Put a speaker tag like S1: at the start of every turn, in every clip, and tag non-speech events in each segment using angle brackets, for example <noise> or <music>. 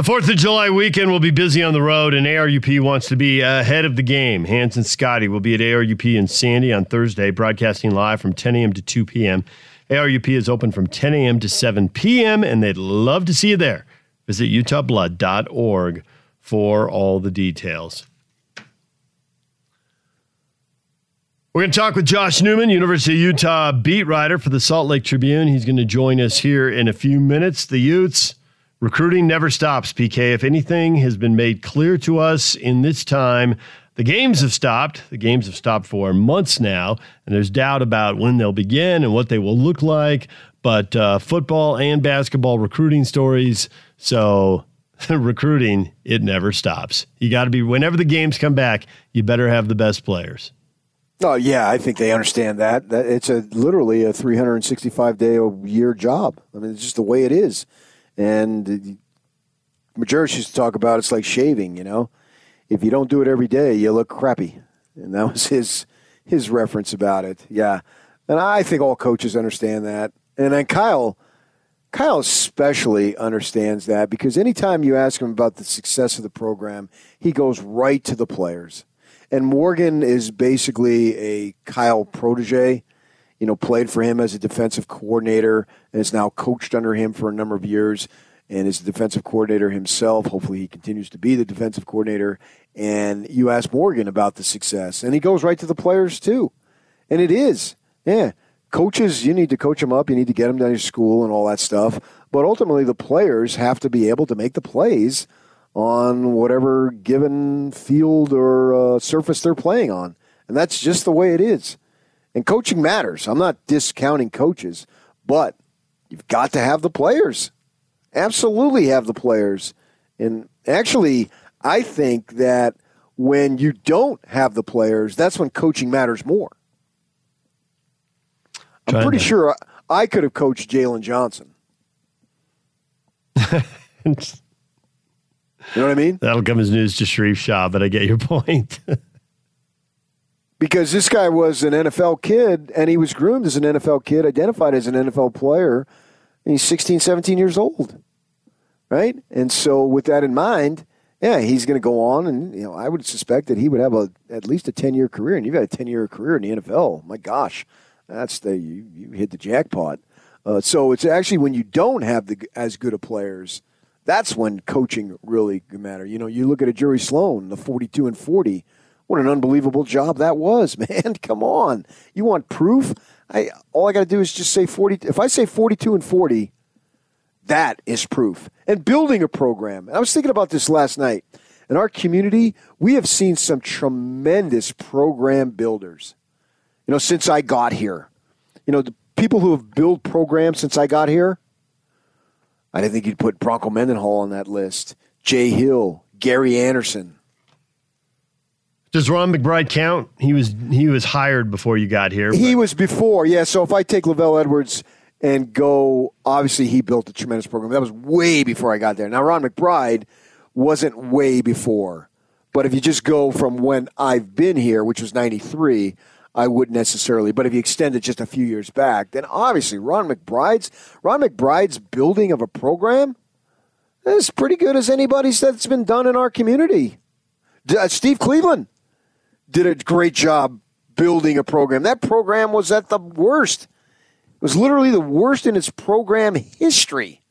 S1: The 4th of July weekend will be busy on the road, and ARUP wants to be ahead of the game. Hans and Scotty will be at ARUP in Sandy on Thursday, broadcasting live from 10 a.m. to 2 p.m. ARUP is open from 10 a.m. to 7 p.m., and they'd love to see you there. Visit utahblood.org for all the details. We're going to talk with Josh Newman, University of Utah beat writer for the Salt Lake Tribune. He's going to join us here in a few minutes. The Utes Recruiting never stops, PK. If anything has been made clear to us in this time, the games have stopped. The games have stopped for months now, and there's doubt about when they'll begin and what they will look like. But uh, football and basketball recruiting stories. So, <laughs> recruiting, it never stops. You got to be, whenever the games come back, you better have the best players.
S2: Oh yeah, I think they understand that. That it's a literally a 365 day a year job. I mean, it's just the way it is. And Majerus used to talk about it's like shaving, you know. If you don't do it every day, you look crappy. And that was <laughs> his his reference about it. Yeah. And I think all coaches understand that. And then Kyle Kyle especially understands that because anytime you ask him about the success of the program, he goes right to the players. And Morgan is basically a Kyle protege you know, played for him as a defensive coordinator and has now coached under him for a number of years and is the defensive coordinator himself. Hopefully, he continues to be the defensive coordinator. And you ask Morgan about the success, and he goes right to the players too. And it is, yeah. Coaches, you need to coach them up. You need to get them down to school and all that stuff. But ultimately, the players have to be able to make the plays on whatever given field or uh, surface they're playing on. And that's just the way it is. And coaching matters. I'm not discounting coaches, but you've got to have the players. Absolutely have the players. And actually, I think that when you don't have the players, that's when coaching matters more. I'm pretty sure I could have coached Jaylon Johnson. <laughs> you know what I mean?
S1: That'll come as news to Sharrieff Shah, but I get your point. <laughs>
S2: because this guy was an NFL kid and he was groomed as an NFL kid, identified as an NFL player, and he's 16, 17 years old. Right? And so with that in mind, yeah, he's going to go on and you know, I would suspect that he would have a at least a 10-year career and you've got a 10-year career in the NFL. My gosh. That's the you, you hit the jackpot. Uh, so it's actually when you don't have the as good of players, that's when coaching really matter. You know, you look at a Jerry Sloan, the 42 and 40, what an unbelievable job that was, <laughs> man. Come on. You want proof? I all I got to do is just say 40 if I say 42 and 40, that is proof. And building a program. And I was thinking about this last night. In our community, we have seen some tremendous program builders. You know, since I got here. You know, the people who have built programs since I got here. I didn't think you'd put Bronco Mendenhall on that list. Jay Hill, Gary Anderson,
S1: does Ron McBride count? He was he was hired before you got here.
S2: He was before, yeah. So if I take LaVell Edwards and go, obviously he built a tremendous program. That was way before I got there. Now Ron McBride wasn't way before, but if you just go from when I've been here, which was '93, I wouldn't necessarily. But if you extend it just a few years back, then obviously Ron McBride's Ron McBride's building of a program is pretty good as anybody's that's been done in our community. Uh, Steve Cleveland did a great job building a program. That program was at the worst. It was literally the worst in its program history.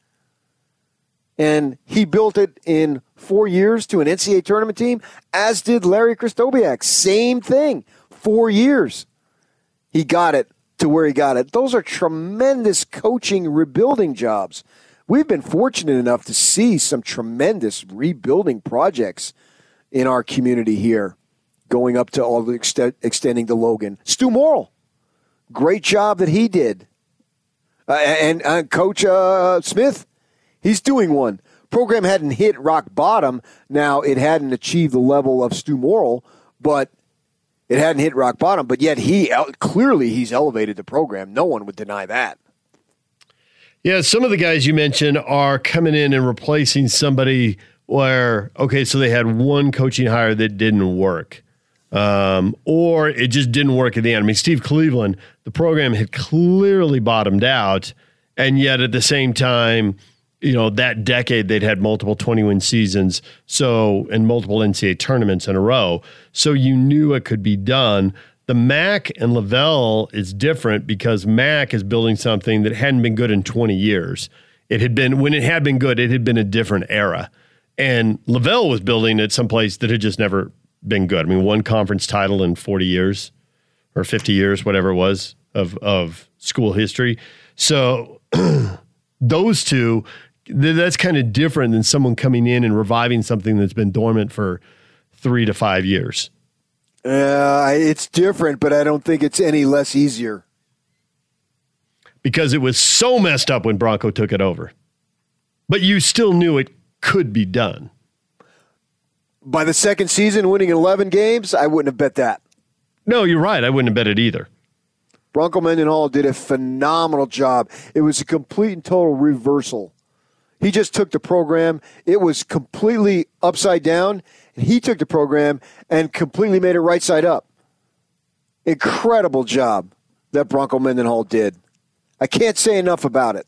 S2: And he built it in four years to an NCAA tournament team, as did Larry Krystkowiak. Same thing, four years. He got it to where he got it. Those are tremendous coaching rebuilding jobs. We've been fortunate enough to see some tremendous rebuilding projects in our community here going up to all the ext- extending to Logan. Stu Morrill, great job that he did. Uh, and uh, Coach uh, Smith, he's doing one. Program hadn't hit rock bottom. Now it hadn't achieved the level of Stu Morrill, but it hadn't hit rock bottom. But yet he clearly he's elevated the program. No one would deny that.
S1: Yeah, some of the guys you mentioned are coming in and replacing somebody where okay, so they had one coaching hire that didn't work um, or it just didn't work at the end. I mean, Steve Cleveland, the program had clearly bottomed out, and yet at the same time, you know, that decade they'd had multiple 20 win seasons, so and multiple NCAA tournaments in a row. So you knew it could be done. The Mac and LaVell is different because Mac is building something that hadn't been good in 20 years. It had been when it had been good, it had been a different era. And LaVell was building at some place that had just never been good. I mean, one conference title in 40 years or 50 years, whatever it was of of school history. So <clears throat> those two that's kind of different than someone coming in and reviving something that's been dormant for three to five years.
S2: Uh, it's different, but I don't think it's any less easier.
S1: Because it was so messed up when Bronco took it over. But you still knew it could be done.
S2: By the second season, winning 11 games, I wouldn't have bet that.
S1: No, you're right. I wouldn't have bet it either.
S2: Bronco Mendenhall did a phenomenal job. It was a complete and total reversal he just took the program. It was completely upside down. And he took the program and completely made it right side up. Incredible job that Bronco Mendenhall did. I can't say enough about it.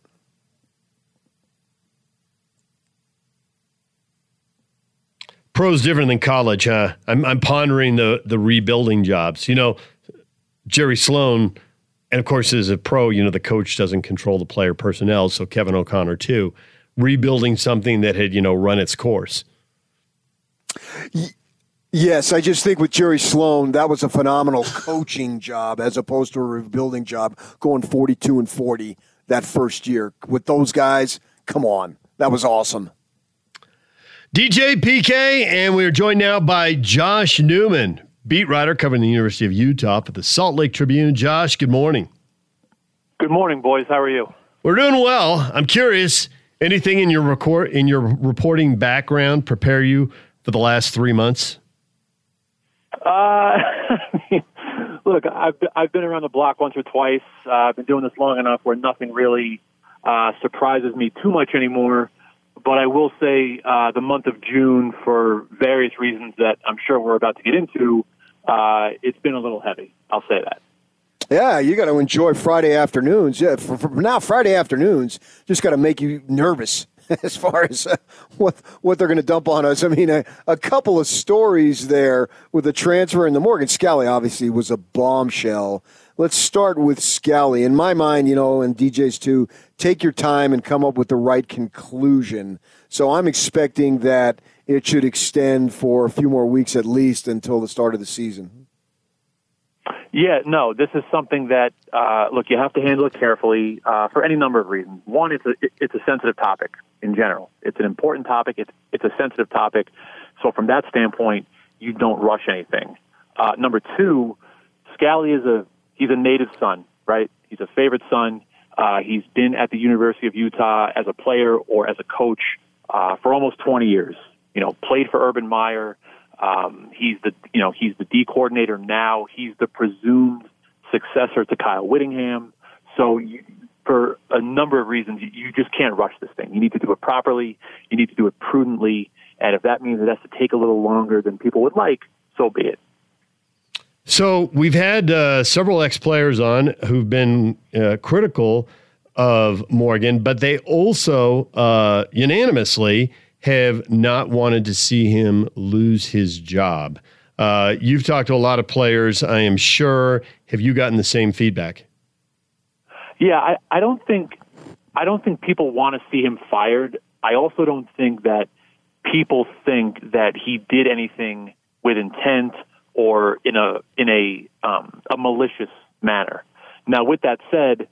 S1: Pro's different than college, huh? I'm, I'm pondering the the rebuilding jobs. You know, Jerry Sloan, and of course, as a pro, you know, the coach doesn't control the player personnel, so Kevin O'Connor too rebuilding something that had, you know, run its course.
S2: Yes, I just think with Jerry Sloan, that was a phenomenal coaching job as opposed to a rebuilding job, going 42 and 40 that first year. With those guys, come on. That was awesome.
S1: DJ PK, and we are joined now by Josh Newman, beat writer covering the University of Utah for the Salt Lake Tribune. Josh, good morning.
S3: Good morning, boys. How are you?
S1: We're doing well. I'm curious Anything in your record in your reporting background prepare you for the last three months?
S3: Uh, <laughs> look, I've I've been around the block once or twice. Uh, I've been doing this long enough where nothing really uh, surprises me too much anymore. But I will say uh, the month of June, for various reasons that I'm sure we're about to get into, uh, it's been a little heavy. I'll say that.
S2: Yeah, you got to enjoy Friday afternoons. Yeah, for, for now, Friday afternoons just got to make you nervous <laughs> as far as uh, what what they're going to dump on us. I mean, a, a, couple of stories there with the transfer and the Morgan Scalley obviously was a bombshell. Let's start with Scalley. In my mind, you know, and DJ's too, take your time and come up with the right conclusion. So I'm expecting that it should extend for a few more weeks at least until the start of the season.
S3: Yeah, no, this is something that uh, look you have to handle it carefully uh, for any number of reasons. One, it's a it's a sensitive topic in general. It's an important topic. It's it's a sensitive topic. So from that standpoint, you don't rush anything. Uh, number two, Scalley is a he's a native son, right? He's a favorite son. Uh, he's been at the University of Utah as a player or as a coach uh, for almost 20 years. You know, played for Urban Meyer. Um, he's the you know he's the D coordinator now. He's the presumed successor to Kyle Whittingham. So you, for a number of reasons, you, you just can't rush this thing. You need to do it properly. You need to do it prudently. And if that means it has to take a little longer than people would like, so be it.
S1: So we've had uh, several ex players on who've been uh, critical of Morgan, but they also uh, unanimously have not wanted to see him lose his job. Uh, you've talked to a lot of players, I am sure. Have you gotten the same feedback?
S3: Yeah, I, I don't think I don't think people want to see him fired. I also don't think that people think that he did anything with intent or in a in a um, a malicious manner. Now, with that said,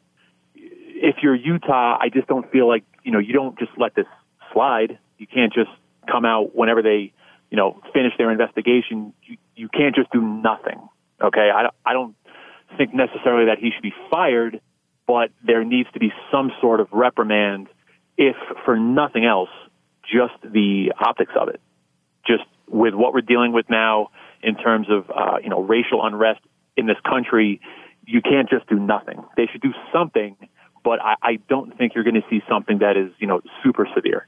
S3: if you're Utah, I just don't feel like you know you don't just let this slide. You can't just come out whenever they, you know, finish their investigation. You, you can't just do nothing. Okay, I, I don't think necessarily that he should be fired, but there needs to be some sort of reprimand, if for nothing else, just the optics of it. Just with what we're dealing with now in terms of uh, you know racial unrest in this country, you can't just do nothing. They should do something, but I, I don't think you're going to see something that is you know super severe.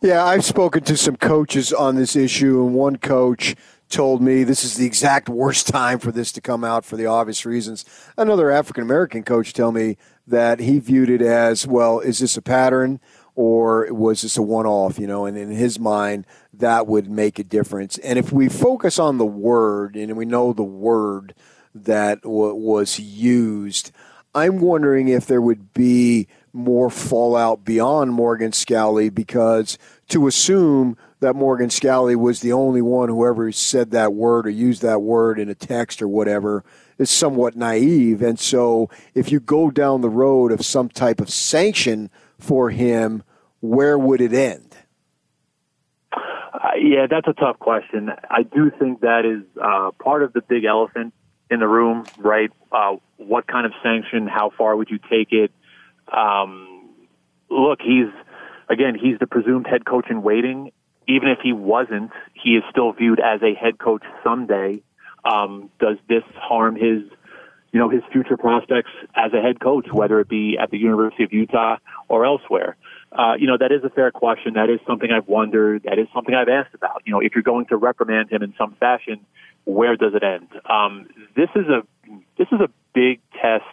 S2: Yeah, I've spoken to some coaches on this issue, and one coach told me this is the exact worst time for this to come out for the obvious reasons. Another African American coach told me that he viewed it as well, is this a pattern? Or was this a one off, you know? And in his mind, that would make a difference. And if we focus on the word, and we know the word that w- was used, I'm wondering if there would be more fallout beyond Morgan Scalley because to assume that Morgan Scalley was the only one who ever said that word or used that word in a text or whatever is somewhat naive. And so if you go down the road of some type of sanction for him, where would it end?
S3: Uh, yeah, that's a tough question. I do think that is uh, part of the big elephant in the room, right? Uh, what kind of sanction? How far would you take it? Um, look, he's again, he's the presumed head coach in waiting. Even if he wasn't, he is still viewed as a head coach someday. Um, does this harm his, you know, his future prospects as a head coach, whether it be at the University of Utah or elsewhere? Uh, you know, that is a fair question. That is something I've wondered. That is something I've asked about. You know, if you're going to reprimand him in some fashion, where does it end? Um, this is a this is a big test.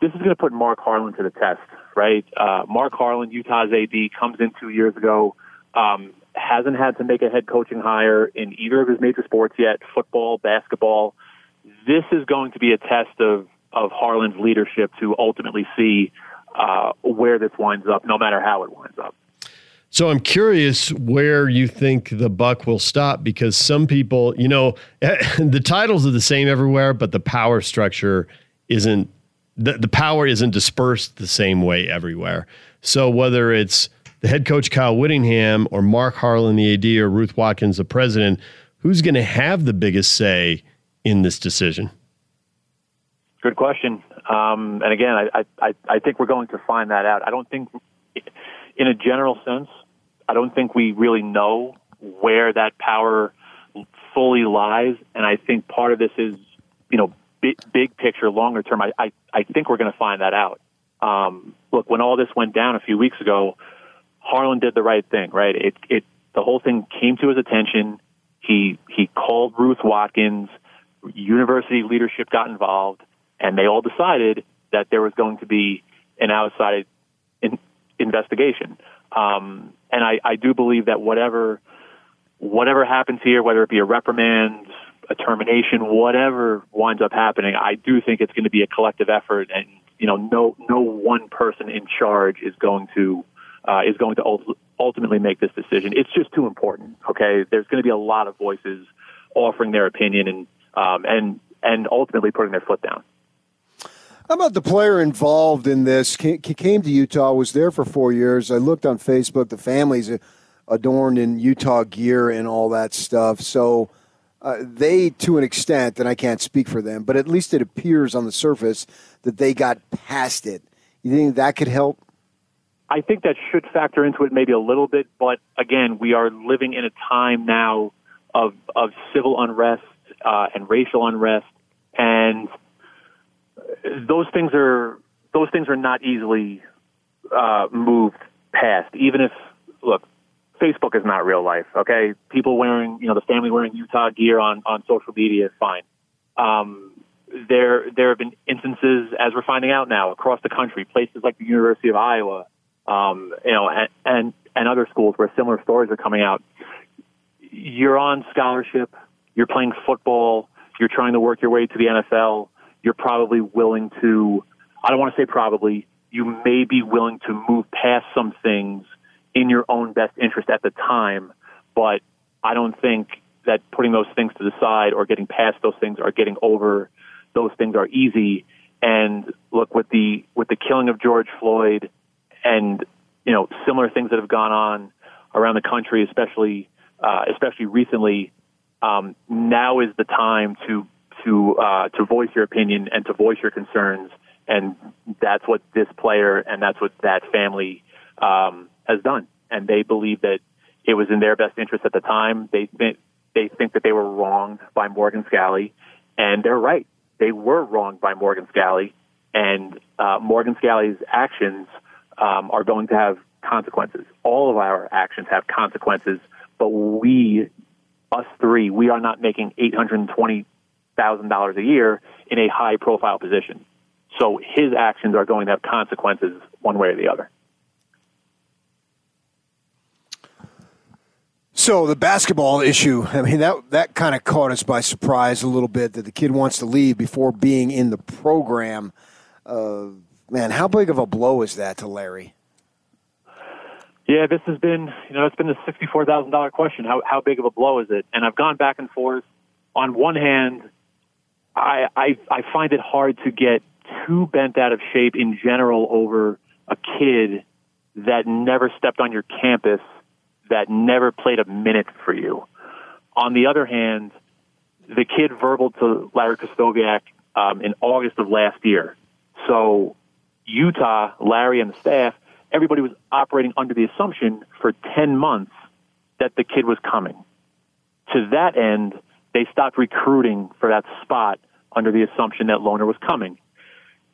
S3: This is going to put Mark Harlan to the test, right? Uh, Mark Harlan, Utah's AD, comes in two years ago. Um, hasn't had to make a head coaching hire in either of his major sports yet, football, basketball. This is going to be a test of of Harlan's leadership to ultimately see uh, where this winds up, no matter how it winds up.
S1: So I'm curious where you think the buck will stop because some people, you know, <laughs> the titles are the same everywhere, but the power structure isn't the, the power isn't dispersed the same way everywhere. So whether it's the head coach Kyle Whittingham or Mark Harlan, the AD, or Ruth Watkins, the president, who's going to have the biggest say in this decision?
S3: Good question. Um, and again, I, I, I think we're going to find that out. I don't think, in a general sense, I don't think we really know where that power fully lies. And I think part of this is, you know, big, big picture, longer term. I, I, I think we're going to find that out. Um, look, when all this went down a few weeks ago, Harlan did the right thing, right? It, it, the whole thing came to his attention. He, he called Ruth Watkins. University leadership got involved and they all decided that there was going to be an outside in, investigation. Um, and I, I do believe that whatever whatever happens here, whether it be a reprimand, a termination, whatever winds up happening, I do think it's going to be a collective effort, and you know, no no one person in charge is going to uh, is going to ultimately make this decision. It's just too important. Okay, there's going to be a lot of voices offering their opinion and um, and and ultimately putting their foot down.
S2: How about the player involved in this? He came to Utah, was there for four years. I looked on Facebook. The family's adorned in Utah gear and all that stuff. So uh, they, to an extent, and I can't speak for them, but at least it appears on the surface that they got past it. You think that could help?
S3: I think that should factor into it maybe a little bit, but again, we are living in a time now of of civil unrest uh, and racial unrest, and those things are those things are not easily uh, moved past. Even if look, Facebook is not real life. Okay, people wearing you know the family wearing Utah gear on on social media is fine. Um, there there have been instances, as we're finding out now, across the country, places like the University of Iowa, um, you know, and, and and other schools where similar stories are coming out. You're on scholarship. You're playing football. You're trying to work your way to the NFL you're probably willing to, I don't want to say probably, you may be willing to move past some things in your own best interest at the time, but I don't think that putting those things to the side or getting past those things or getting over those things are easy. And look, with the with the killing of George Floyd and you know similar things that have gone on around the country, especially uh, especially recently, um, now is the time to to uh, to voice your opinion and to voice your concerns, and that's what this player and that's what that family um, has done. And they believe that it was in their best interest at the time. They think they think that they were wronged by Morgan Scalley, and they're right. They were wronged by Morgan Scalley, and uh, Morgan Scalley's actions um, are going to have consequences. All of our actions have consequences, but we, us three, we are not making eight hundred and twenty thousand dollars a year in a high profile position. So his actions are going to have consequences one way or the other.
S2: So the basketball issue, I mean that that kind of caught us by surprise a little bit that the kid wants to leave before being in the program. Uh, man, how big of a blow is that to Larry?
S3: Yeah, this has been, you know, it's been the sixty-four thousand dollar question. How how big of a blow is it? And I've gone back and forth. On one hand, I I, I find it hard to get too bent out of shape in general over a kid that never stepped on your campus, that never played a minute for you. On the other hand, the kid verbal to Larry Krystkowiak um, in August of last year. So Utah, Larry, and the staff everybody was operating under the assumption for 10 months that the kid was coming. To that end, they stopped recruiting for that spot under the assumption that Lohner was coming.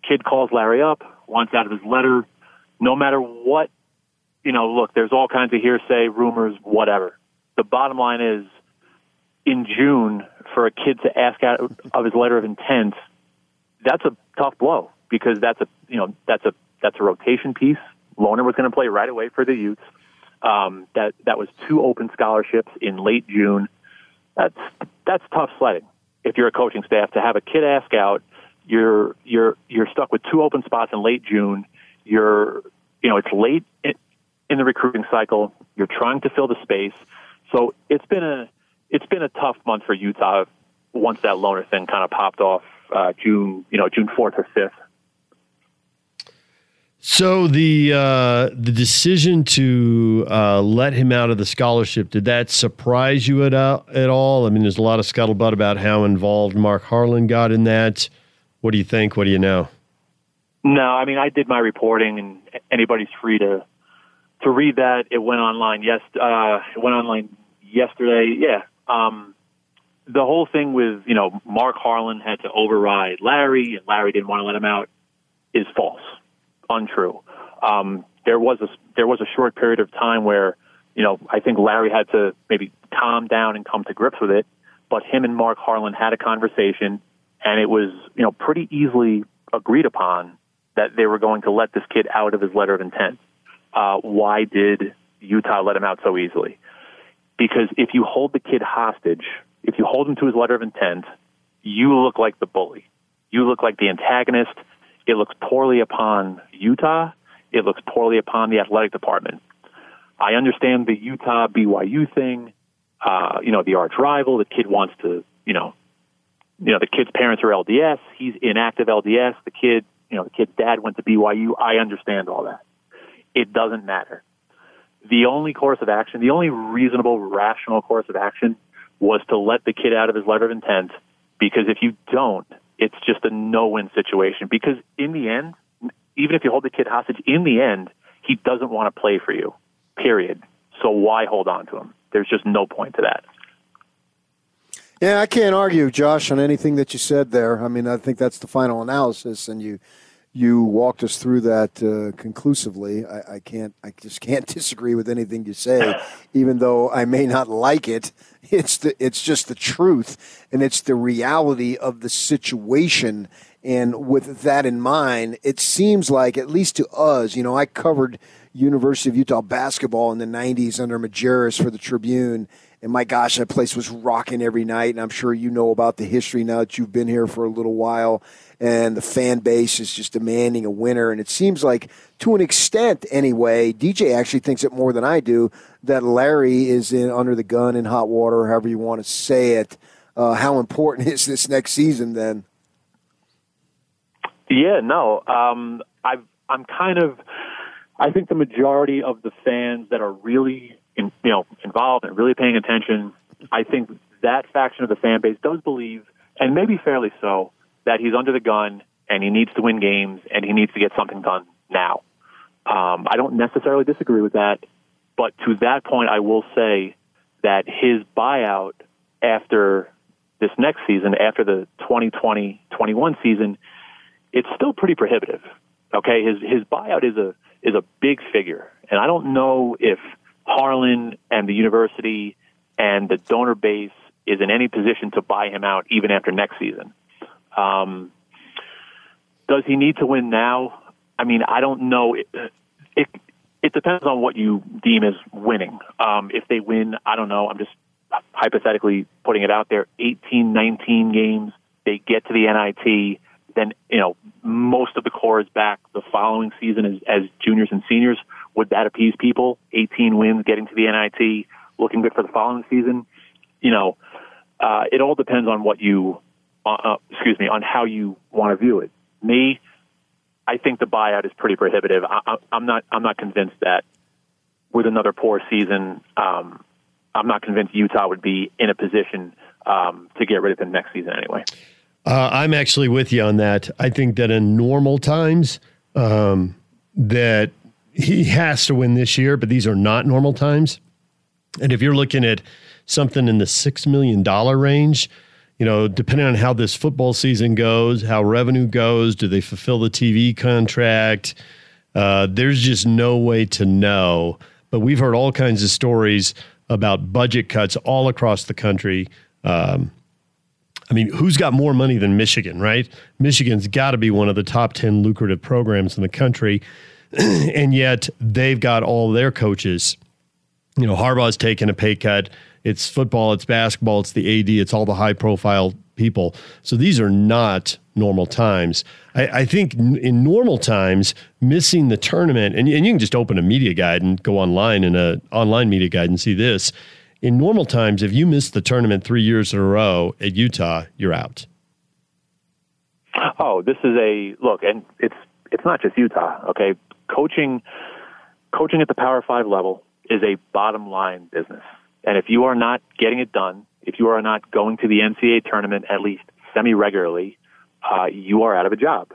S3: Kid calls Larry up, wants out of his letter. No matter what, you know, look, there's all kinds of hearsay, rumors, whatever. The bottom line is, in June, for a kid to ask out of his letter of intent, that's a tough blow because that's a you know that's a that's a rotation piece. Lohner was going to play right away for the Utes. Um, that that was two open scholarships in late June. That's that's tough sledding. If you're a coaching staff to have a kid ask out, you're you're you're stuck with two open spots in late June. You're you know it's late in, the recruiting cycle. You're trying to fill the space, so it's been a it's been a tough month for Utah. Once that Lohner thing kind of popped off uh, June you know June fourth or fifth.
S1: So the uh, the decision to uh, let him out of the scholarship did that surprise you at uh, at all? I mean, there's a lot of scuttlebutt about how involved Mark Harlan got in that. What do you think? What do you know?
S3: No, I mean I did my reporting, and anybody's free to to read that. It went online. Yes, uh, it went online yesterday. Yeah. Um, the whole thing with you know Mark Harlan had to override Larry, and Larry didn't want to let him out is false untrue. Um, there was a there was a short period of time where you know I think Larry had to maybe calm down and come to grips with it, but him and Mark Harlan had a conversation, and it was you know pretty easily agreed upon that they were going to let this kid out of his letter of intent. Uh, why did Utah let him out so easily? Because if you hold the kid hostage, if you hold him to his letter of intent, you look like the bully. You look like the antagonist it looks poorly upon Utah. It looks poorly upon the athletic department. I understand the Utah BYU thing. Uh, you know, the arch rival. The kid wants to, you know, you know, the kid's parents are LDS. He's inactive LDS. The kid, you know, the kid's dad went to BYU. I understand all that. It doesn't matter. The only course of action, the only reasonable, rational course of action was to let the kid out of his letter of intent because if you don't, it's just a no-win situation because in the end, even if you hold the kid hostage, in the end, he doesn't want to play for you. Period. So why hold on to him? There's just no point to that.
S2: Yeah, I can't argue, Josh, on anything that you said there. I mean, I think that's the final analysis, and you you walked us through that uh, conclusively. I, I, can't, I just can't <laughs> disagree with anything you say, <laughs> even though I may not like it. <laughs> It's the, it's just the truth, and it's the reality of the situation. And with that in mind, it seems like, at least to us, you know, I covered University of Utah basketball in the '90s under Majerus for the Tribune, and my gosh, that place was rocking every night. And I'm sure you know about the history now that you've been here for a little while and the fan base is just demanding a winner. And it seems like, to an extent anyway, DJ actually thinks it more than I do that Larry is in under the gun in hot water, however you want to say it. Uh, how important <laughs> is this next season then?
S3: Yeah, no, um, i am kind of. I think the majority of the fans that are really, in, you know, involved and really paying attention, I think that faction of the fan base does believe, and maybe fairly so, that he's under the gun and he needs to win games and he needs to get something done now. Um, I don't necessarily disagree with that, but to that point, I will say that his buyout after this next season, after the 2020-21 season, it's still pretty prohibitive. Okay, his his buyout is a is a big figure, and I don't know if Harlan and the university and the donor base is in any position to buy him out even after next season. Um, does he need to win now? I mean, I don't know. It, it, it depends on what you deem as winning. Um, if they win, I don't know. I'm just hypothetically putting it out there. 18, 19 games, they get to the NIT. Then you know most of the core is back the following season as, as juniors and seniors. Would that appease people? 18 wins, getting to the NIT, looking good for the following season. You know, uh, it all depends on what you, uh, uh, excuse me, on how you want to view it. Me, I think the buyout is pretty prohibitive. I, am not. I'm not convinced that with another poor season, um, I'm not convinced Utah would be in a position um, to get rid of him next season anyway.
S1: Uh, I'm actually with you on that. I think that in normal times, um, that he has to win this year, but these are not normal times. And if you're looking at something in the six million dollar range, you know, depending on how this football season goes, how revenue goes, do they fulfill the TV contract? Uh, there's just no way to know. But we've heard all kinds of stories about budget cuts all across the country. Um, I mean, who's got more money than Michigan, right? Michigan's got to be one of the top 10 lucrative programs in the country. <clears throat> and yet they've got all their coaches. You know, Harbaugh's taken a pay cut. It's football, it's basketball, it's the AD, it's all the high profile people. So these are not normal times. I, I think in normal times, missing the tournament, and, and you can just open a media guide and go online in a online media guide and see this. In normal times, if you miss the tournament three years in a row at Utah, you're out.
S3: Oh, this is a look, and it's it's not just Utah. Okay, coaching coaching at the Power Five level is a bottom line business. And if you are not getting it done, if you are not going to the NCAA tournament at least semi regularly, uh, you are out of a job.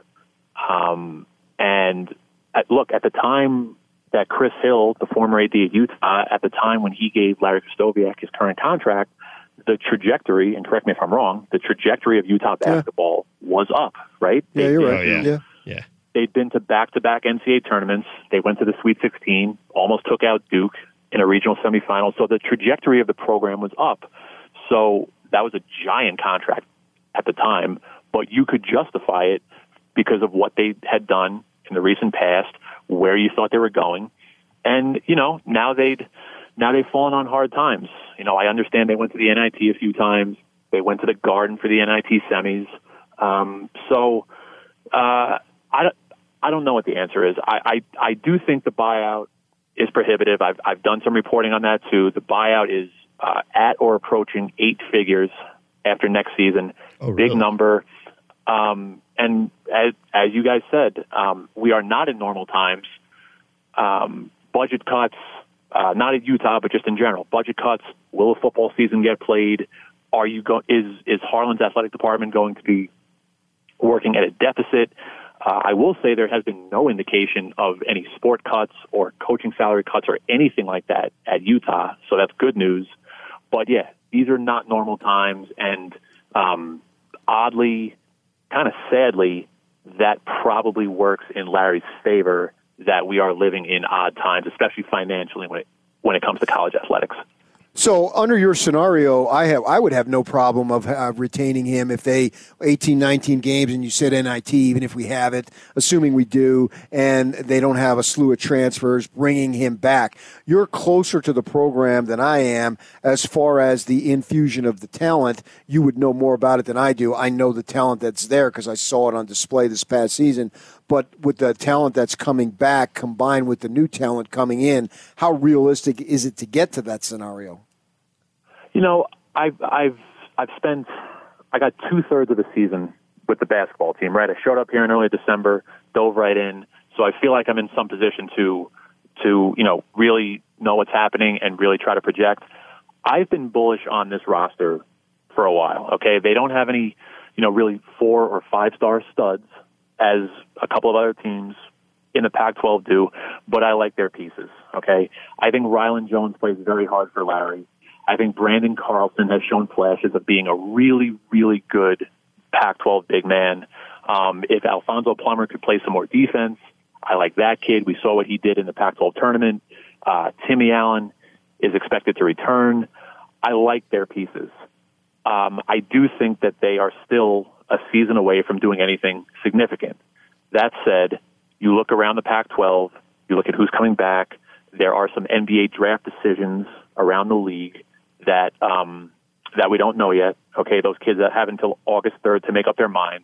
S3: Um, and at, look, at the time that Chris Hill, the former AD at Utah, at the time when he gave Larry Krystkowiak his current contract, the trajectory, and correct me if I'm wrong, the trajectory of Utah basketball yeah. was up, right?
S2: Yeah,
S3: they,
S2: you're right. Oh,
S1: yeah. yeah. yeah.
S3: They'd been to back to back NCAA tournaments. They went to the Sweet 16, almost took out Duke in a regional semifinal. So the trajectory of the program was up. So that was a giant contract at the time, but you could justify it because of what they had done in the recent past, where you thought they were going. And, you know, now they'd now they've fallen on hard times. You know, I understand they went to the NIT a few times. They went to the Garden for the NIT semis. Um, so uh, I, I don't know what the answer is. I, I, I do think the buyout is prohibitive. I've, I've done some reporting on that too. The buyout is uh, at or approaching eight figures after next season.
S1: Oh,
S3: Big
S1: really?
S3: number. Um, and as, as you guys said, um, we are not in normal times. Um, budget cuts, uh, not at Utah, but just in general. Budget cuts. Will a football season get played? Are you go- is is Harlan's athletic department going to be working at a deficit? Uh, I will say there has been no indication of any sport cuts or coaching salary cuts or anything like that at Utah, so that's good news. But yeah, these are not normal times, and um, oddly, kind of sadly, that probably works in Larry's favor that we are living in odd times, especially financially when it when it comes to college athletics.
S2: So under your scenario, I have I would have no problem of uh, retaining him if they 18, 19 games and you said NIT, even if we have it, assuming we do, and they don't have a slew of transfers, bringing him back. You're closer to the program than I am as far as the infusion of the talent. You would know more about it than I do. I know the talent that's there because I saw it on display this past season. But with the talent that's coming back combined with the new talent coming in, how realistic is it to get to that scenario?
S3: You know, I've I've I've spent I got two thirds of the season with the basketball team. Right, I showed up here in early December, dove right in, so I feel like I'm in some position to to you know really know what's happening and really try to project. I've been bullish on this roster for a while. Okay, they don't have any you know really four or five star studs as a couple of other teams in the Pac-12 do, but I like their pieces. Okay, I think Rylan Jones plays very hard for Larry. I think Branden Carlson has shown flashes of being a really, really good Pac-12 big man. Um, if Alfonso Plummer could play some more defense, I like that kid. We saw what he did in the Pac-12 tournament. Uh, Timmy Allen is expected to return. I like their pieces. Um, I do think that they are still a season away from doing anything significant. That said, you look around the Pac 12, You look at who's coming back. There are some NBA draft decisions around the league that um, that we don't know yet. Okay, those kids that have until August 3rd to make up their mind.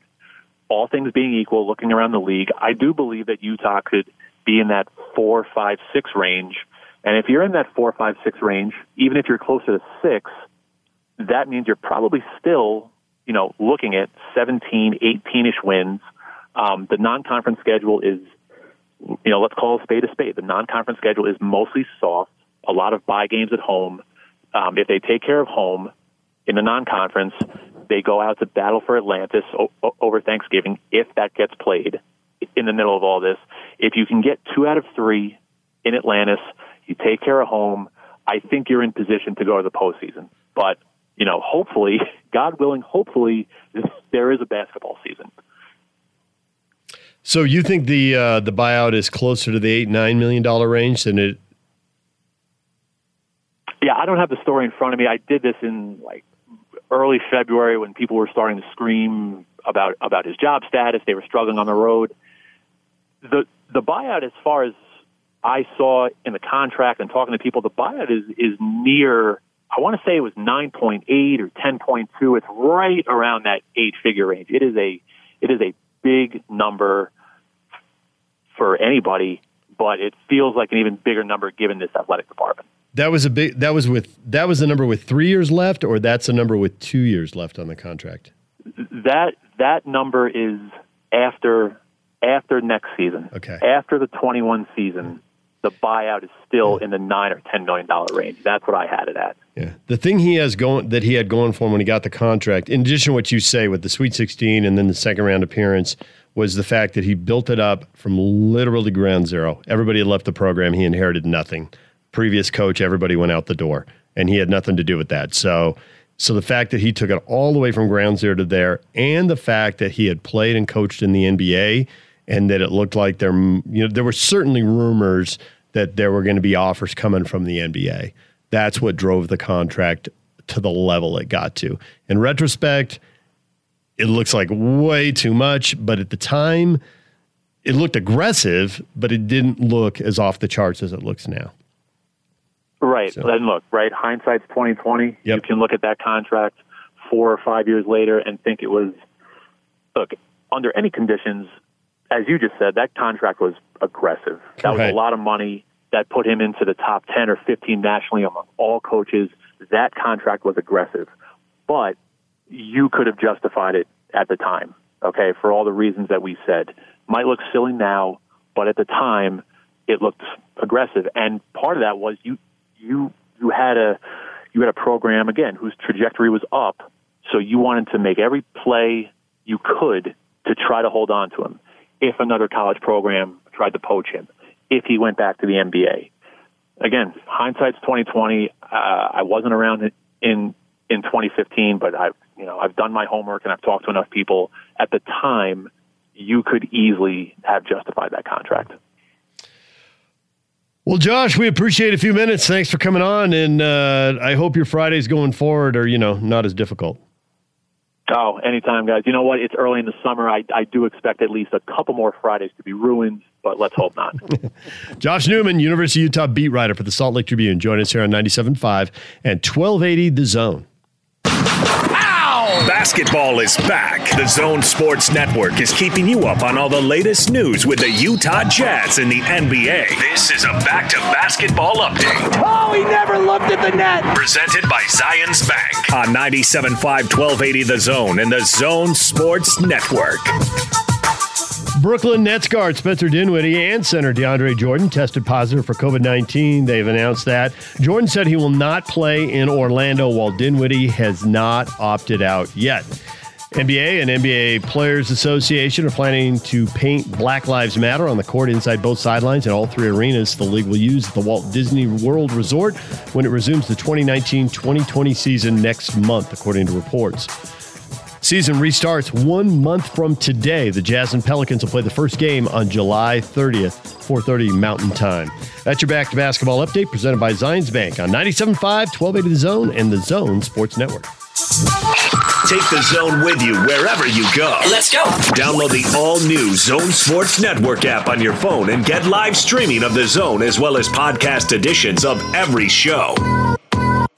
S3: All things being equal, looking around the league, I do believe that Utah could be in that four, five, six range. And if you're in that four, five, six range, even if you're closer to six, that means you're probably still, you know, looking at 17, 18-ish wins. Um, the non-conference schedule is, you know, let's call a spade a spade. The non-conference schedule is mostly soft. A lot of bye games at home. Um, if they take care of home in the non-conference, they go out to battle for Atlantis o- over Thanksgiving if that gets played in the middle of all this. If you can get two out of three in Atlantis, you take care of home. I think you're in position to go to the postseason. But you know, hopefully, <laughs> God willing, hopefully <laughs> there is a basketball season.
S1: So you think the uh, the buyout is closer to the eight nine million dollar range than it?
S3: Yeah, I don't have the story in front of me. I did this in like early February when people were starting to scream about about his job status. They were struggling on the road. The the buyout, as far as I saw in the contract and talking to people, the buyout is is near I want to say it was 9.8 or 10.2. It's right around that eight figure range. It is a, it is a big number for anybody, but it feels like an even bigger number given this athletic department.
S1: That was a big, that was with, that was the number with three years left, or that's a number with two years left on the contract?
S3: That, that number is after, after next season.
S1: Okay.
S3: After the 21 season the buyout is still in the nine or ten million dollar range. That's what I had it at.
S1: Yeah, the thing he has going that he had going for him when he got the contract, in addition to what you say with the Sweet 16 and then the second round appearance, was the fact that he built it up from literally ground zero. Everybody had left the program; he inherited nothing. Previous coach, everybody went out the door, and he had nothing to do with that. So. So the fact that he took it all the way from ground zero to there, and the fact that he had played and coached in the NBA, and that it looked like there, you know, there were certainly rumors that there were going to be offers coming from the NBA. That's what drove the contract to the level it got to. In retrospect, it looks like way too much, but at the time, it looked aggressive, but it didn't look as off the charts as it looks now.
S3: Right. So. And look, right, hindsight's twenty twenty. Yep. You can look at that contract four or five years later and think it was look, under any conditions, as you just said, that contract was aggressive. That was a lot of money that put him into the top 10 or 15 nationally among all coaches. That contract was aggressive, but you could have justified it at the time, okay, for all the reasons that we said. Might look silly now, but at the time, it looked aggressive. And part of that was you, you, you had a, you had a program again whose trajectory was up. So you wanted to make every play you could to try to hold on to him if another college program tried to poach him, if he went back to the NBA. Again, hindsight's twenty twenty. Uh, I wasn't around in in 2015, but I've you know I've done my homework and I've talked to enough people. At the time, you could easily have justified that contract.
S1: Well, Josh, we appreciate a few minutes. Thanks for coming on, and uh, I hope your Fridays going forward are you know not as difficult.
S3: Oh, anytime, guys. You know what? It's early in the summer. I, I do expect at least a couple more Fridays to be ruined, but let's hope not. <laughs>
S1: Josh Newman, University of Utah beat writer for the Salt Lake Tribune. Join us here on 97.5 and 1280 The Zone.
S4: Basketball is back. The Zone Sports Network is keeping you up on all the latest news with the Utah Jazz and the NBA. This is a back to basketball update.
S5: Oh, he never looked at the net.
S4: Presented by Zions Bank on 97.5 1280 The Zone and the Zone Sports Network.
S1: Brooklyn Nets guard Spencer Dinwiddie and center DeAndre Jordan tested positive for COVID 19. They've announced that. Jordan said he will not play in Orlando while Dinwiddie has not opted out yet. NBA and NBA Players Association are planning to paint Black Lives Matter on the court inside both sidelines in all three arenas the league will use at the Walt Disney World Resort when it resumes the 2019 2020 season next month, according to reports. Season restarts one month from today. The Jazz and Pelicans will play the first game on July 30th, 4:30 Mountain Time. That's your back to basketball update presented by Zions Bank on 97.5, 1280 The Zone, and the Zone Sports Network.
S4: Take the zone with you wherever you go.
S6: Let's go.
S4: Download the all new Zone Sports Network app on your phone and get live streaming of the zone as well as podcast editions of every show.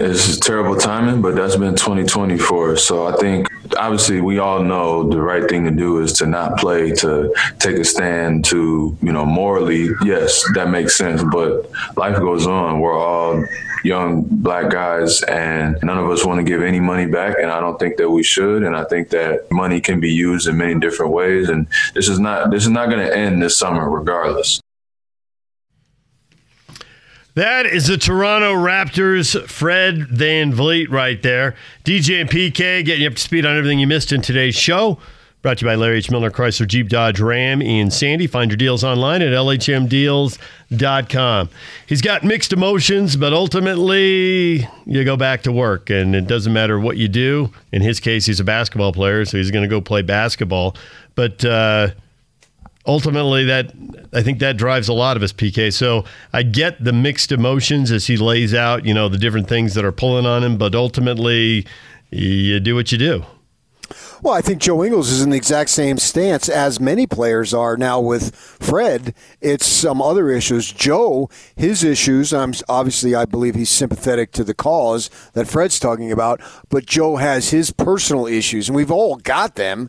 S7: It's terrible timing, but that's been 2020 for us. So I think obviously we all know the right thing to do is to not play, to take a stand, to, you know, morally, yes, that makes sense. But life goes on. We're all young black guys and none of us want to give any money back and I don't think that we should and I think that money can be used in many different ways and this is not this is not going to end this summer regardless.
S1: That is the Toronto Raptors' Fred Van VanVleet right there. DJ and PK getting you up to speed on everything you missed in today's show. Brought to you by Larry H. Miller Chrysler Jeep Dodge Ram in Sandy. Find your deals online at LHMdeals.com. He's got mixed emotions, but ultimately you go back to work, and it doesn't matter what you do. In his case, he's a basketball player, so he's going to go play basketball. But uh, ultimately that I think that drives a lot of us PK. So I get the mixed emotions as he lays out, you know, the different things that are pulling on him, but ultimately you do what you do.
S2: Well, I think Joe Ingles is in the exact same stance as many players are now with Fred. It's some other issues. Joe, his issues, I'm obviously I believe he's sympathetic to the cause that Fred's talking about, but Joe has his personal issues and we've all got them.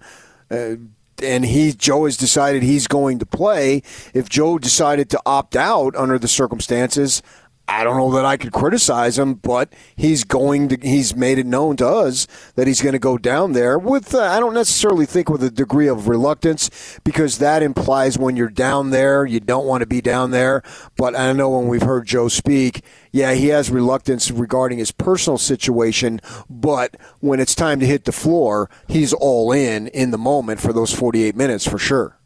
S2: Uh, and he Joe has decided he's going to play. If Joe decided to opt out under the circumstances, I don't know that I could criticize him, but he's going to. He's made it known to us that he's going to go down there with. Uh, I don't necessarily think with a degree of reluctance because that implies when you're down there, you don't want to be down there. But I know when we've heard Joe speak, yeah, he has reluctance regarding his personal situation. But when it's time to hit the floor, he's all in in the moment for those 48 minutes for sure.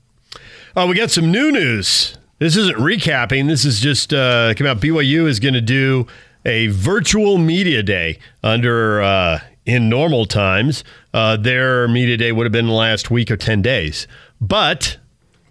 S1: Oh, we got some new news. This isn't recapping. This is just uh, come out. BYU is going to do a virtual media day under uh, in normal times. Uh, their media day would have been the last week or ten days, but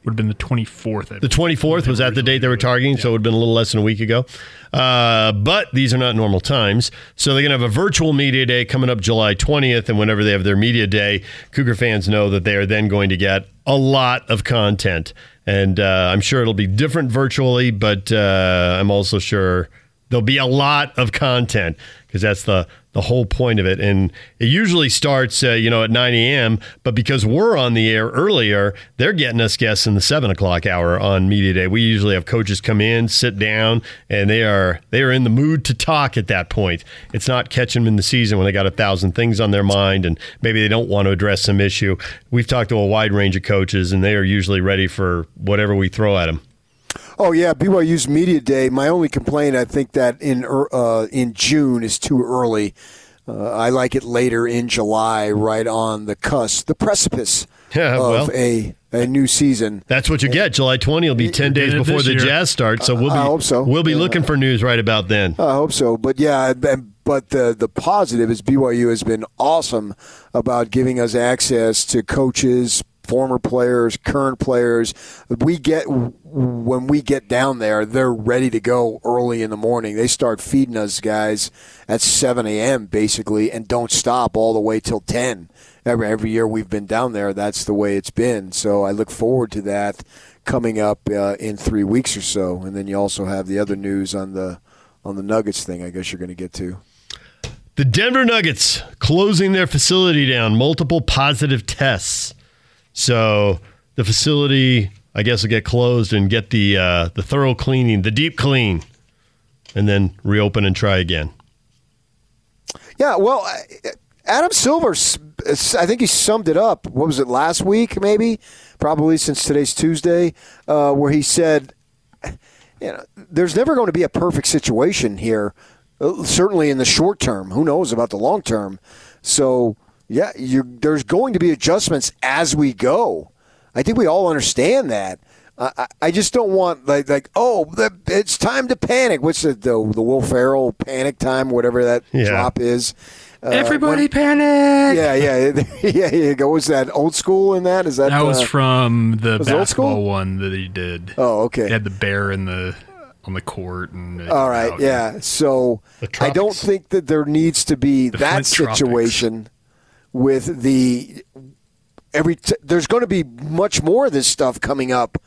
S8: would have been the 24th.
S1: The 24th was that the date they were targeting, yeah. so it would have been a little less than a week ago. Uh, but these are not normal times. So they're going to have a virtual media day coming up July 20th. And whenever they have their media day, Cougar fans know that they are then going to get a lot of content. And uh, I'm sure it'll be different virtually, but uh, I'm also sure there'll be a lot of content because that's the the whole point of it. And it usually starts, uh, you know, at 9 a.m. But because we're on the air earlier, they're getting us guests in the seven o'clock hour on media day. We usually have coaches come in, sit down, and they are they are in the mood to talk at that point. It's not catching them in the season when they got a thousand things on their mind and maybe they don't want to address some issue. We've talked to a wide range of coaches, and they are usually ready for whatever we throw at them.
S2: Oh yeah, BYU's media day. My only complaint, I think that in uh, in June is too early. Uh, I like it later in July, right on the cusp, the precipice <laughs>
S1: yeah,
S2: of a a new season.
S1: That's what you get. July 20 will be 10 days before the year. Jazz start, so we'll be
S2: I hope so.
S1: we'll be yeah. looking for news right about then.
S2: I hope so. But yeah, but the the positive is BYU has been awesome about giving us access to coaches, former players, current players. We get when we get down there, they're ready to go early in the morning. They start feeding us guys at 7 a.m. basically, and don't stop all the way till 10. Every every year we've been down there, that's the way it's been. So I look forward to that coming up uh, in three weeks or so, and then you also have the other news on the on the Nuggets thing. I guess you're going to get to.
S1: The Denver Nuggets closing their facility down, multiple positive tests. So the facility, I guess, will get closed and get the uh, the thorough cleaning, the deep clean, and then reopen and try again.
S2: Yeah, well, Adam Silver, I think he summed it up. What was it last week? Maybe, probably since today's Tuesday, uh, where he said, "You know, there's never going to be a perfect situation here. Uh, certainly in the short term. Who knows about the long term? So." Yeah, there's going to be adjustments as we go. I think we all understand that. I, I just don't want like like oh the, it's time to panic. What's the the, the Will Ferrell panic time, whatever that
S1: Yeah.
S2: drop is. Uh,
S8: Everybody
S2: when-
S8: panic!
S2: yeah, yeah, <laughs> yeah, yeah. Go. Was that old school in that? Is that
S8: That was
S2: uh,
S8: from the
S2: was it school?
S8: basketball one that he did.
S2: Oh, okay.
S8: He had the bear in the on the court and
S2: All right, yeah. So I don't think that there needs to be
S8: The
S2: that
S8: Flint tropics.
S2: With the every. T- there's going to be much more of this stuff coming up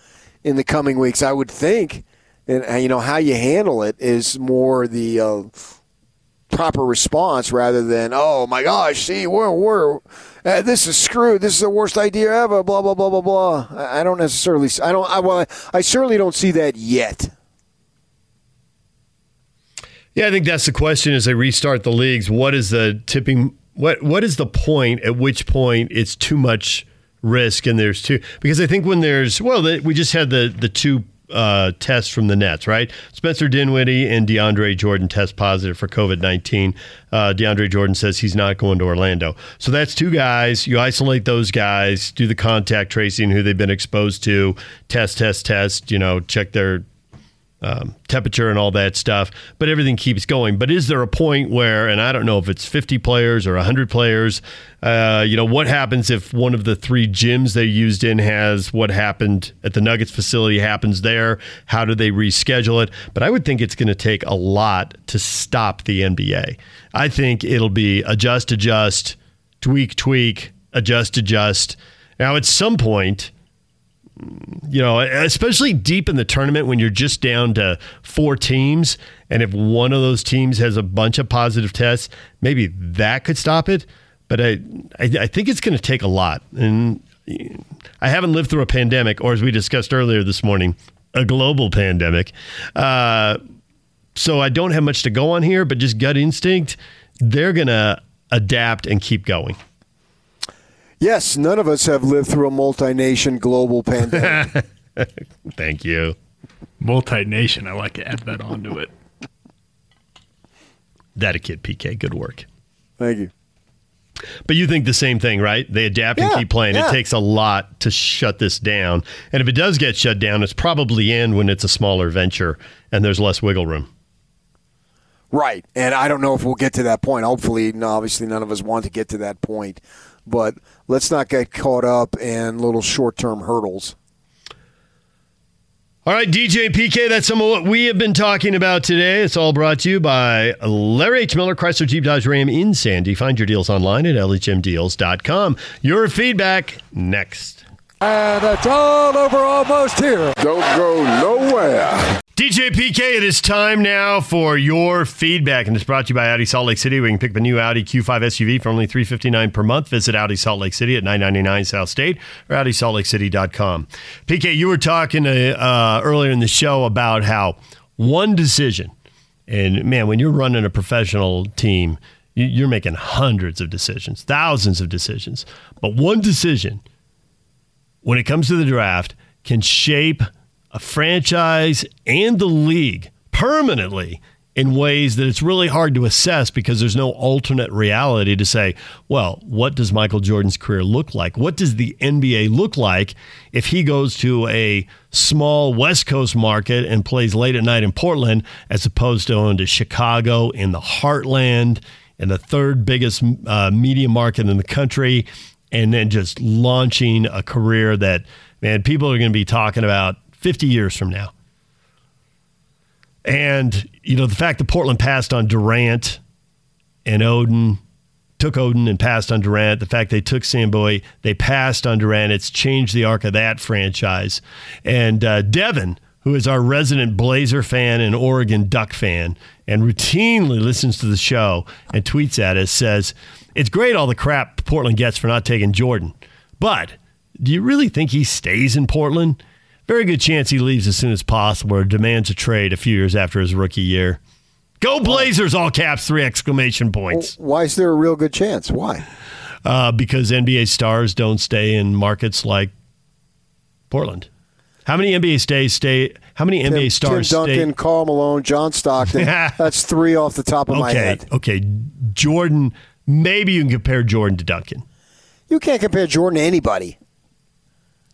S2: in the coming weeks. I would think, and uh, you know how you handle it is more the uh, proper response rather than oh my gosh, see we're we're. Uh, this is screwed. This is the worst idea ever. Blah blah blah blah blah. I I don't necessarily. I don't. I well. I certainly don't see that yet.
S1: Yeah, I think that's the question as they restart the leagues. What is the tipping? What What is the point at which point it's too much risk and there's too? Because I think when there's well, the, we just had the the two uh, tests from the Nets, right? Spencer Dinwiddie and DeAndre Jordan test positive for COVID nineteen. Uh, DeAndre Jordan says he's not going to Orlando. So that's two guys. You isolate those guys, do the contact tracing, who they've been exposed to, test, test, test. You know, check their um, temperature and all that stuff, but everything keeps going. But is there a point where, and I don't know if it's 50 players or 100 players, uh, you know, what happens if one of the three gyms they used in has what happened at the Nuggets facility happens there? How do they reschedule it? But I would think it's going to take a lot to stop the NBA. I think it'll be adjust, adjust, tweak, tweak, adjust, adjust. Now, at some point, you know, especially deep in the tournament when you're just down to four teams, and if one of those teams has a bunch of positive tests, maybe that could stop it. But I, I, I think it's going to take a lot, and I haven't lived through a pandemic, or as we discussed earlier this morning, a global pandemic. Uh, so I don't have much to go on here, but just gut instinct, they're going to adapt and keep going.
S2: Yes, none of us have lived through a multi-nation global pandemic. <laughs>
S1: Thank you.
S8: Multi-nation. I like to add that onto it.
S1: That a kid, PK. Good work.
S2: Thank you.
S1: But you think the same thing, right? They adapt and keep playing.
S2: yeah.
S1: It takes a lot to shut this down. And if it does get shut down, it's probably in when it's a smaller venture and there's less wiggle room.
S2: Right, and I don't know if we'll get to that point. Hopefully, no, obviously, none of us want to get to that point. But let's not get caught up in little short-term hurdles.
S1: All right, DJ and PK, that's some of what we have been talking about today. It's all brought to you by Larry H. Miller, Chrysler Jeep Dodge Ram in Sandy. Find your deals online at lhmdeals.com. Your feedback next.
S6: And it's all over almost here.
S9: Don't go nowhere.
S1: DJ PK, it is time now for your feedback, and it's brought to you by Audi Salt Lake City. We can pick the new Audi Q5 SUV for only 359 per month. Visit Audi Salt Lake City at 999 South State or AudiSaltLakeCity.com. PK, you were talking uh, uh, earlier in the show about how one decision, and man, when you're running a professional team, you're making hundreds of decisions, thousands of decisions, but one decision when it comes to the draft can shape a franchise and the league permanently in ways that it's really hard to assess because there's no alternate reality to say, well, what does Michael Jordan's career look like? What does the NBA look like if he goes to a small West Coast market and plays late at night in Portland as opposed to going to Chicago in the heartland and the third biggest uh, media market in the country and then just launching a career that, man, people are going to be talking about 50 years from now. And, you know, the fact that Portland passed on Durant and Oden, took Oden and passed on Durant, the fact they took Sam Samboy, they passed on Durant, it's changed the arc of that franchise. And uh, Devin, who is our resident Blazer fan and Oregon Duck fan, and routinely listens to the show and tweets at us, says, It's great all the crap Portland gets for not taking Jordan. But do you really think he stays in Portland? Very good chance he leaves as soon as possible or demands a trade a few years after his rookie year. Go Blazers! All caps, three exclamation points.
S2: Why is there a real good chance? Why?
S1: Uh, because NBA stars don't stay in markets like Portland. How many NBA stays stay? How many NBA
S2: Tim,
S1: stars
S2: Tim Duncan,
S1: stay?
S2: Karl Malone, John Stockton. <laughs> That's three off the top of my
S1: Okay,
S2: head.
S1: okay. Jordan. Maybe you can compare Jordan to Duncan.
S2: You can't compare Jordan to anybody.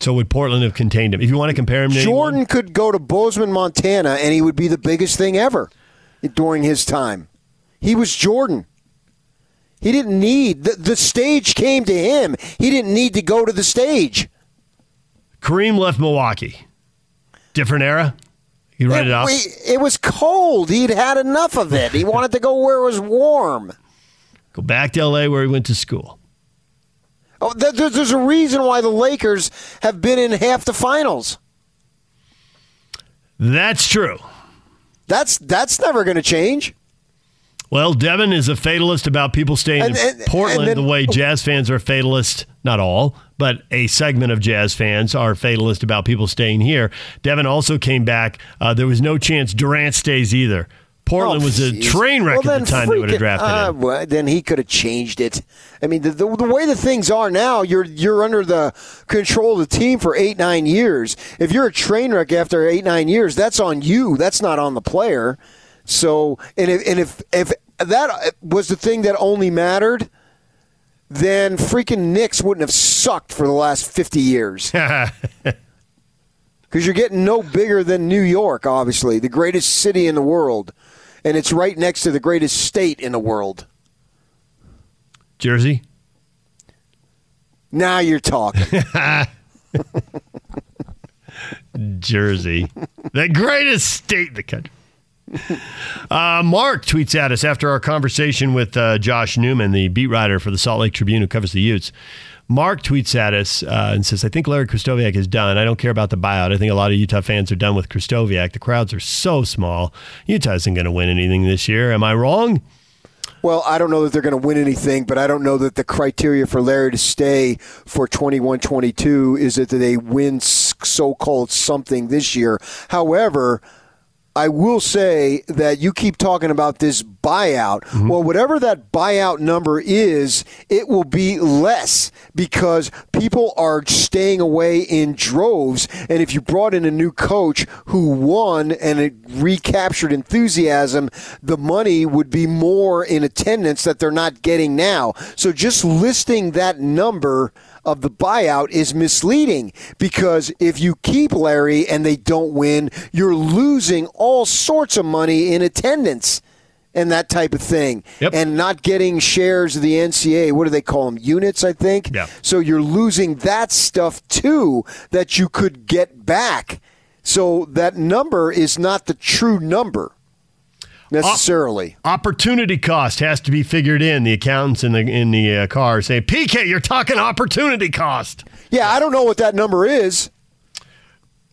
S1: So would Portland have contained him? If you want to compare him to
S2: Jordan
S1: anyone,
S2: could go to Bozeman, Montana, and he would be the biggest thing ever during his time. He was Jordan. He didn't need the, the stage came to him. He didn't need to go to the stage.
S1: Kareem left Milwaukee. Different era. You write it, off.
S2: it was cold. He'd had enough of it. He wanted to go where it was warm.
S1: Go back to L.A. where he went to school.
S2: Oh, there- there- there's a reason why the Lakers have been in half the finals.
S1: That's true.
S2: That's that's never going to change.
S1: Well, Devin is a fatalist about people staying
S2: And-
S1: in
S2: and-
S1: Portland
S2: and then-
S1: the way Jazz fans are fatalist. Not all, but a segment of Jazz fans are fatalist about people staying here. Devin also came back. Uh, there was no chance Durant stays either. Portland
S2: Oh,
S1: was a train wreck
S2: Well,
S1: at the time they would have
S2: freaking-
S1: drafted
S2: uh,
S1: him.
S2: well, then he could have changed it. I mean, the, the, the way the things are now, you're you're under the control of the team for eight nine years. If you're a train wreck after eight nine years, that's on you. That's not on the player. So, and if and if if that was the thing that only mattered, then freaking Knicks wouldn't have sucked for the last fifty years. <laughs> Because you're getting no bigger than New York, obviously, the greatest city in the world. And it's right next to the greatest state in the world.
S1: Jersey.
S2: Now you're talking. <laughs>
S1: Jersey, the greatest state in the country. Uh, Mark tweets at us after our conversation with uh, Josh Newman, the beat writer for the Salt Lake Tribune who covers the Utes. Mark tweets at us uh, and says, I think Larry Krystkowiak is done. I don't care about the buyout. I think a lot of Utah fans are done with Krystkowiak. The crowds are so small. Utah isn't going to win anything this year. Am I wrong?
S2: well, I don't know that they're going to win anything, but I don't know that the criteria for Larry to stay for 21 22 is that they win so called something this year. However, I will say that you keep talking about this buyout. Mm-hmm. Well, whatever that buyout number is, it will be less because people are staying away in droves. And if you brought in a new coach who won and it recaptured enthusiasm, the money would be more in attendance that they're not getting now. So just listing that number of the buyout is misleading because if you keep Larry and they don't win, you're losing all sorts of money in attendance and that type of thing.
S1: Yep.
S2: And not getting shares of the NCA. What do they call them? Units, I think.
S1: Yeah.
S2: So you're losing that stuff too that you could get back. So that number is not the true number necessarily.
S1: Opportunity cost has to be figured in. The accountants in the in the uh, car say, "PK, you're talking opportunity cost."
S2: yeah, I don't know what that number is,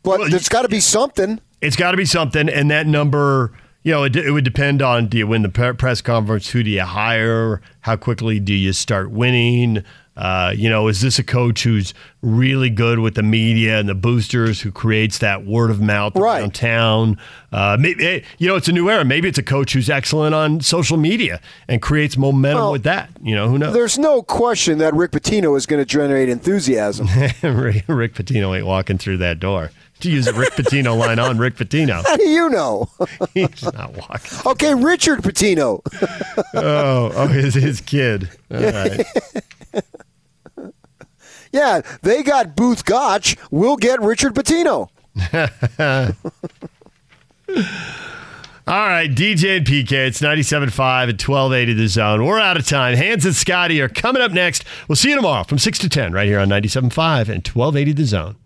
S2: but
S1: Well,
S2: there's got to be something.
S1: It's got to be something, and that number, you know, it, it would depend on do you win the press conference? Who do you hire? How quickly do you start winning? Uh, you know, is this a coach who's really good with the media and the boosters, who creates that word of mouth
S2: Right.
S1: around town? Uh, maybe you know, it's a new era. Maybe it's a coach who's excellent on social media and creates momentum
S2: Well,
S1: with that. You know, who knows?
S2: There's no question that Rick Pitino is going to generate enthusiasm. <laughs>
S1: Rick Pitino ain't walking through that door. To use a Rick Pitino line on Rick Pitino,
S2: How <laughs> do you know? <laughs>
S1: he's not walking.
S2: Okay, Richard Pitino.
S1: Oh, oh, his his kid. All right.
S2: Yeah, they got Booth Gotch. We'll get Richard Pitino. <laughs>
S1: All right, DJ and PK. It's 97.5 at 1280 the zone. We're out of time. Hans and Scotty are coming up next. We'll see you tomorrow from 6 to 10 right here on 97.5 and 1280 the zone.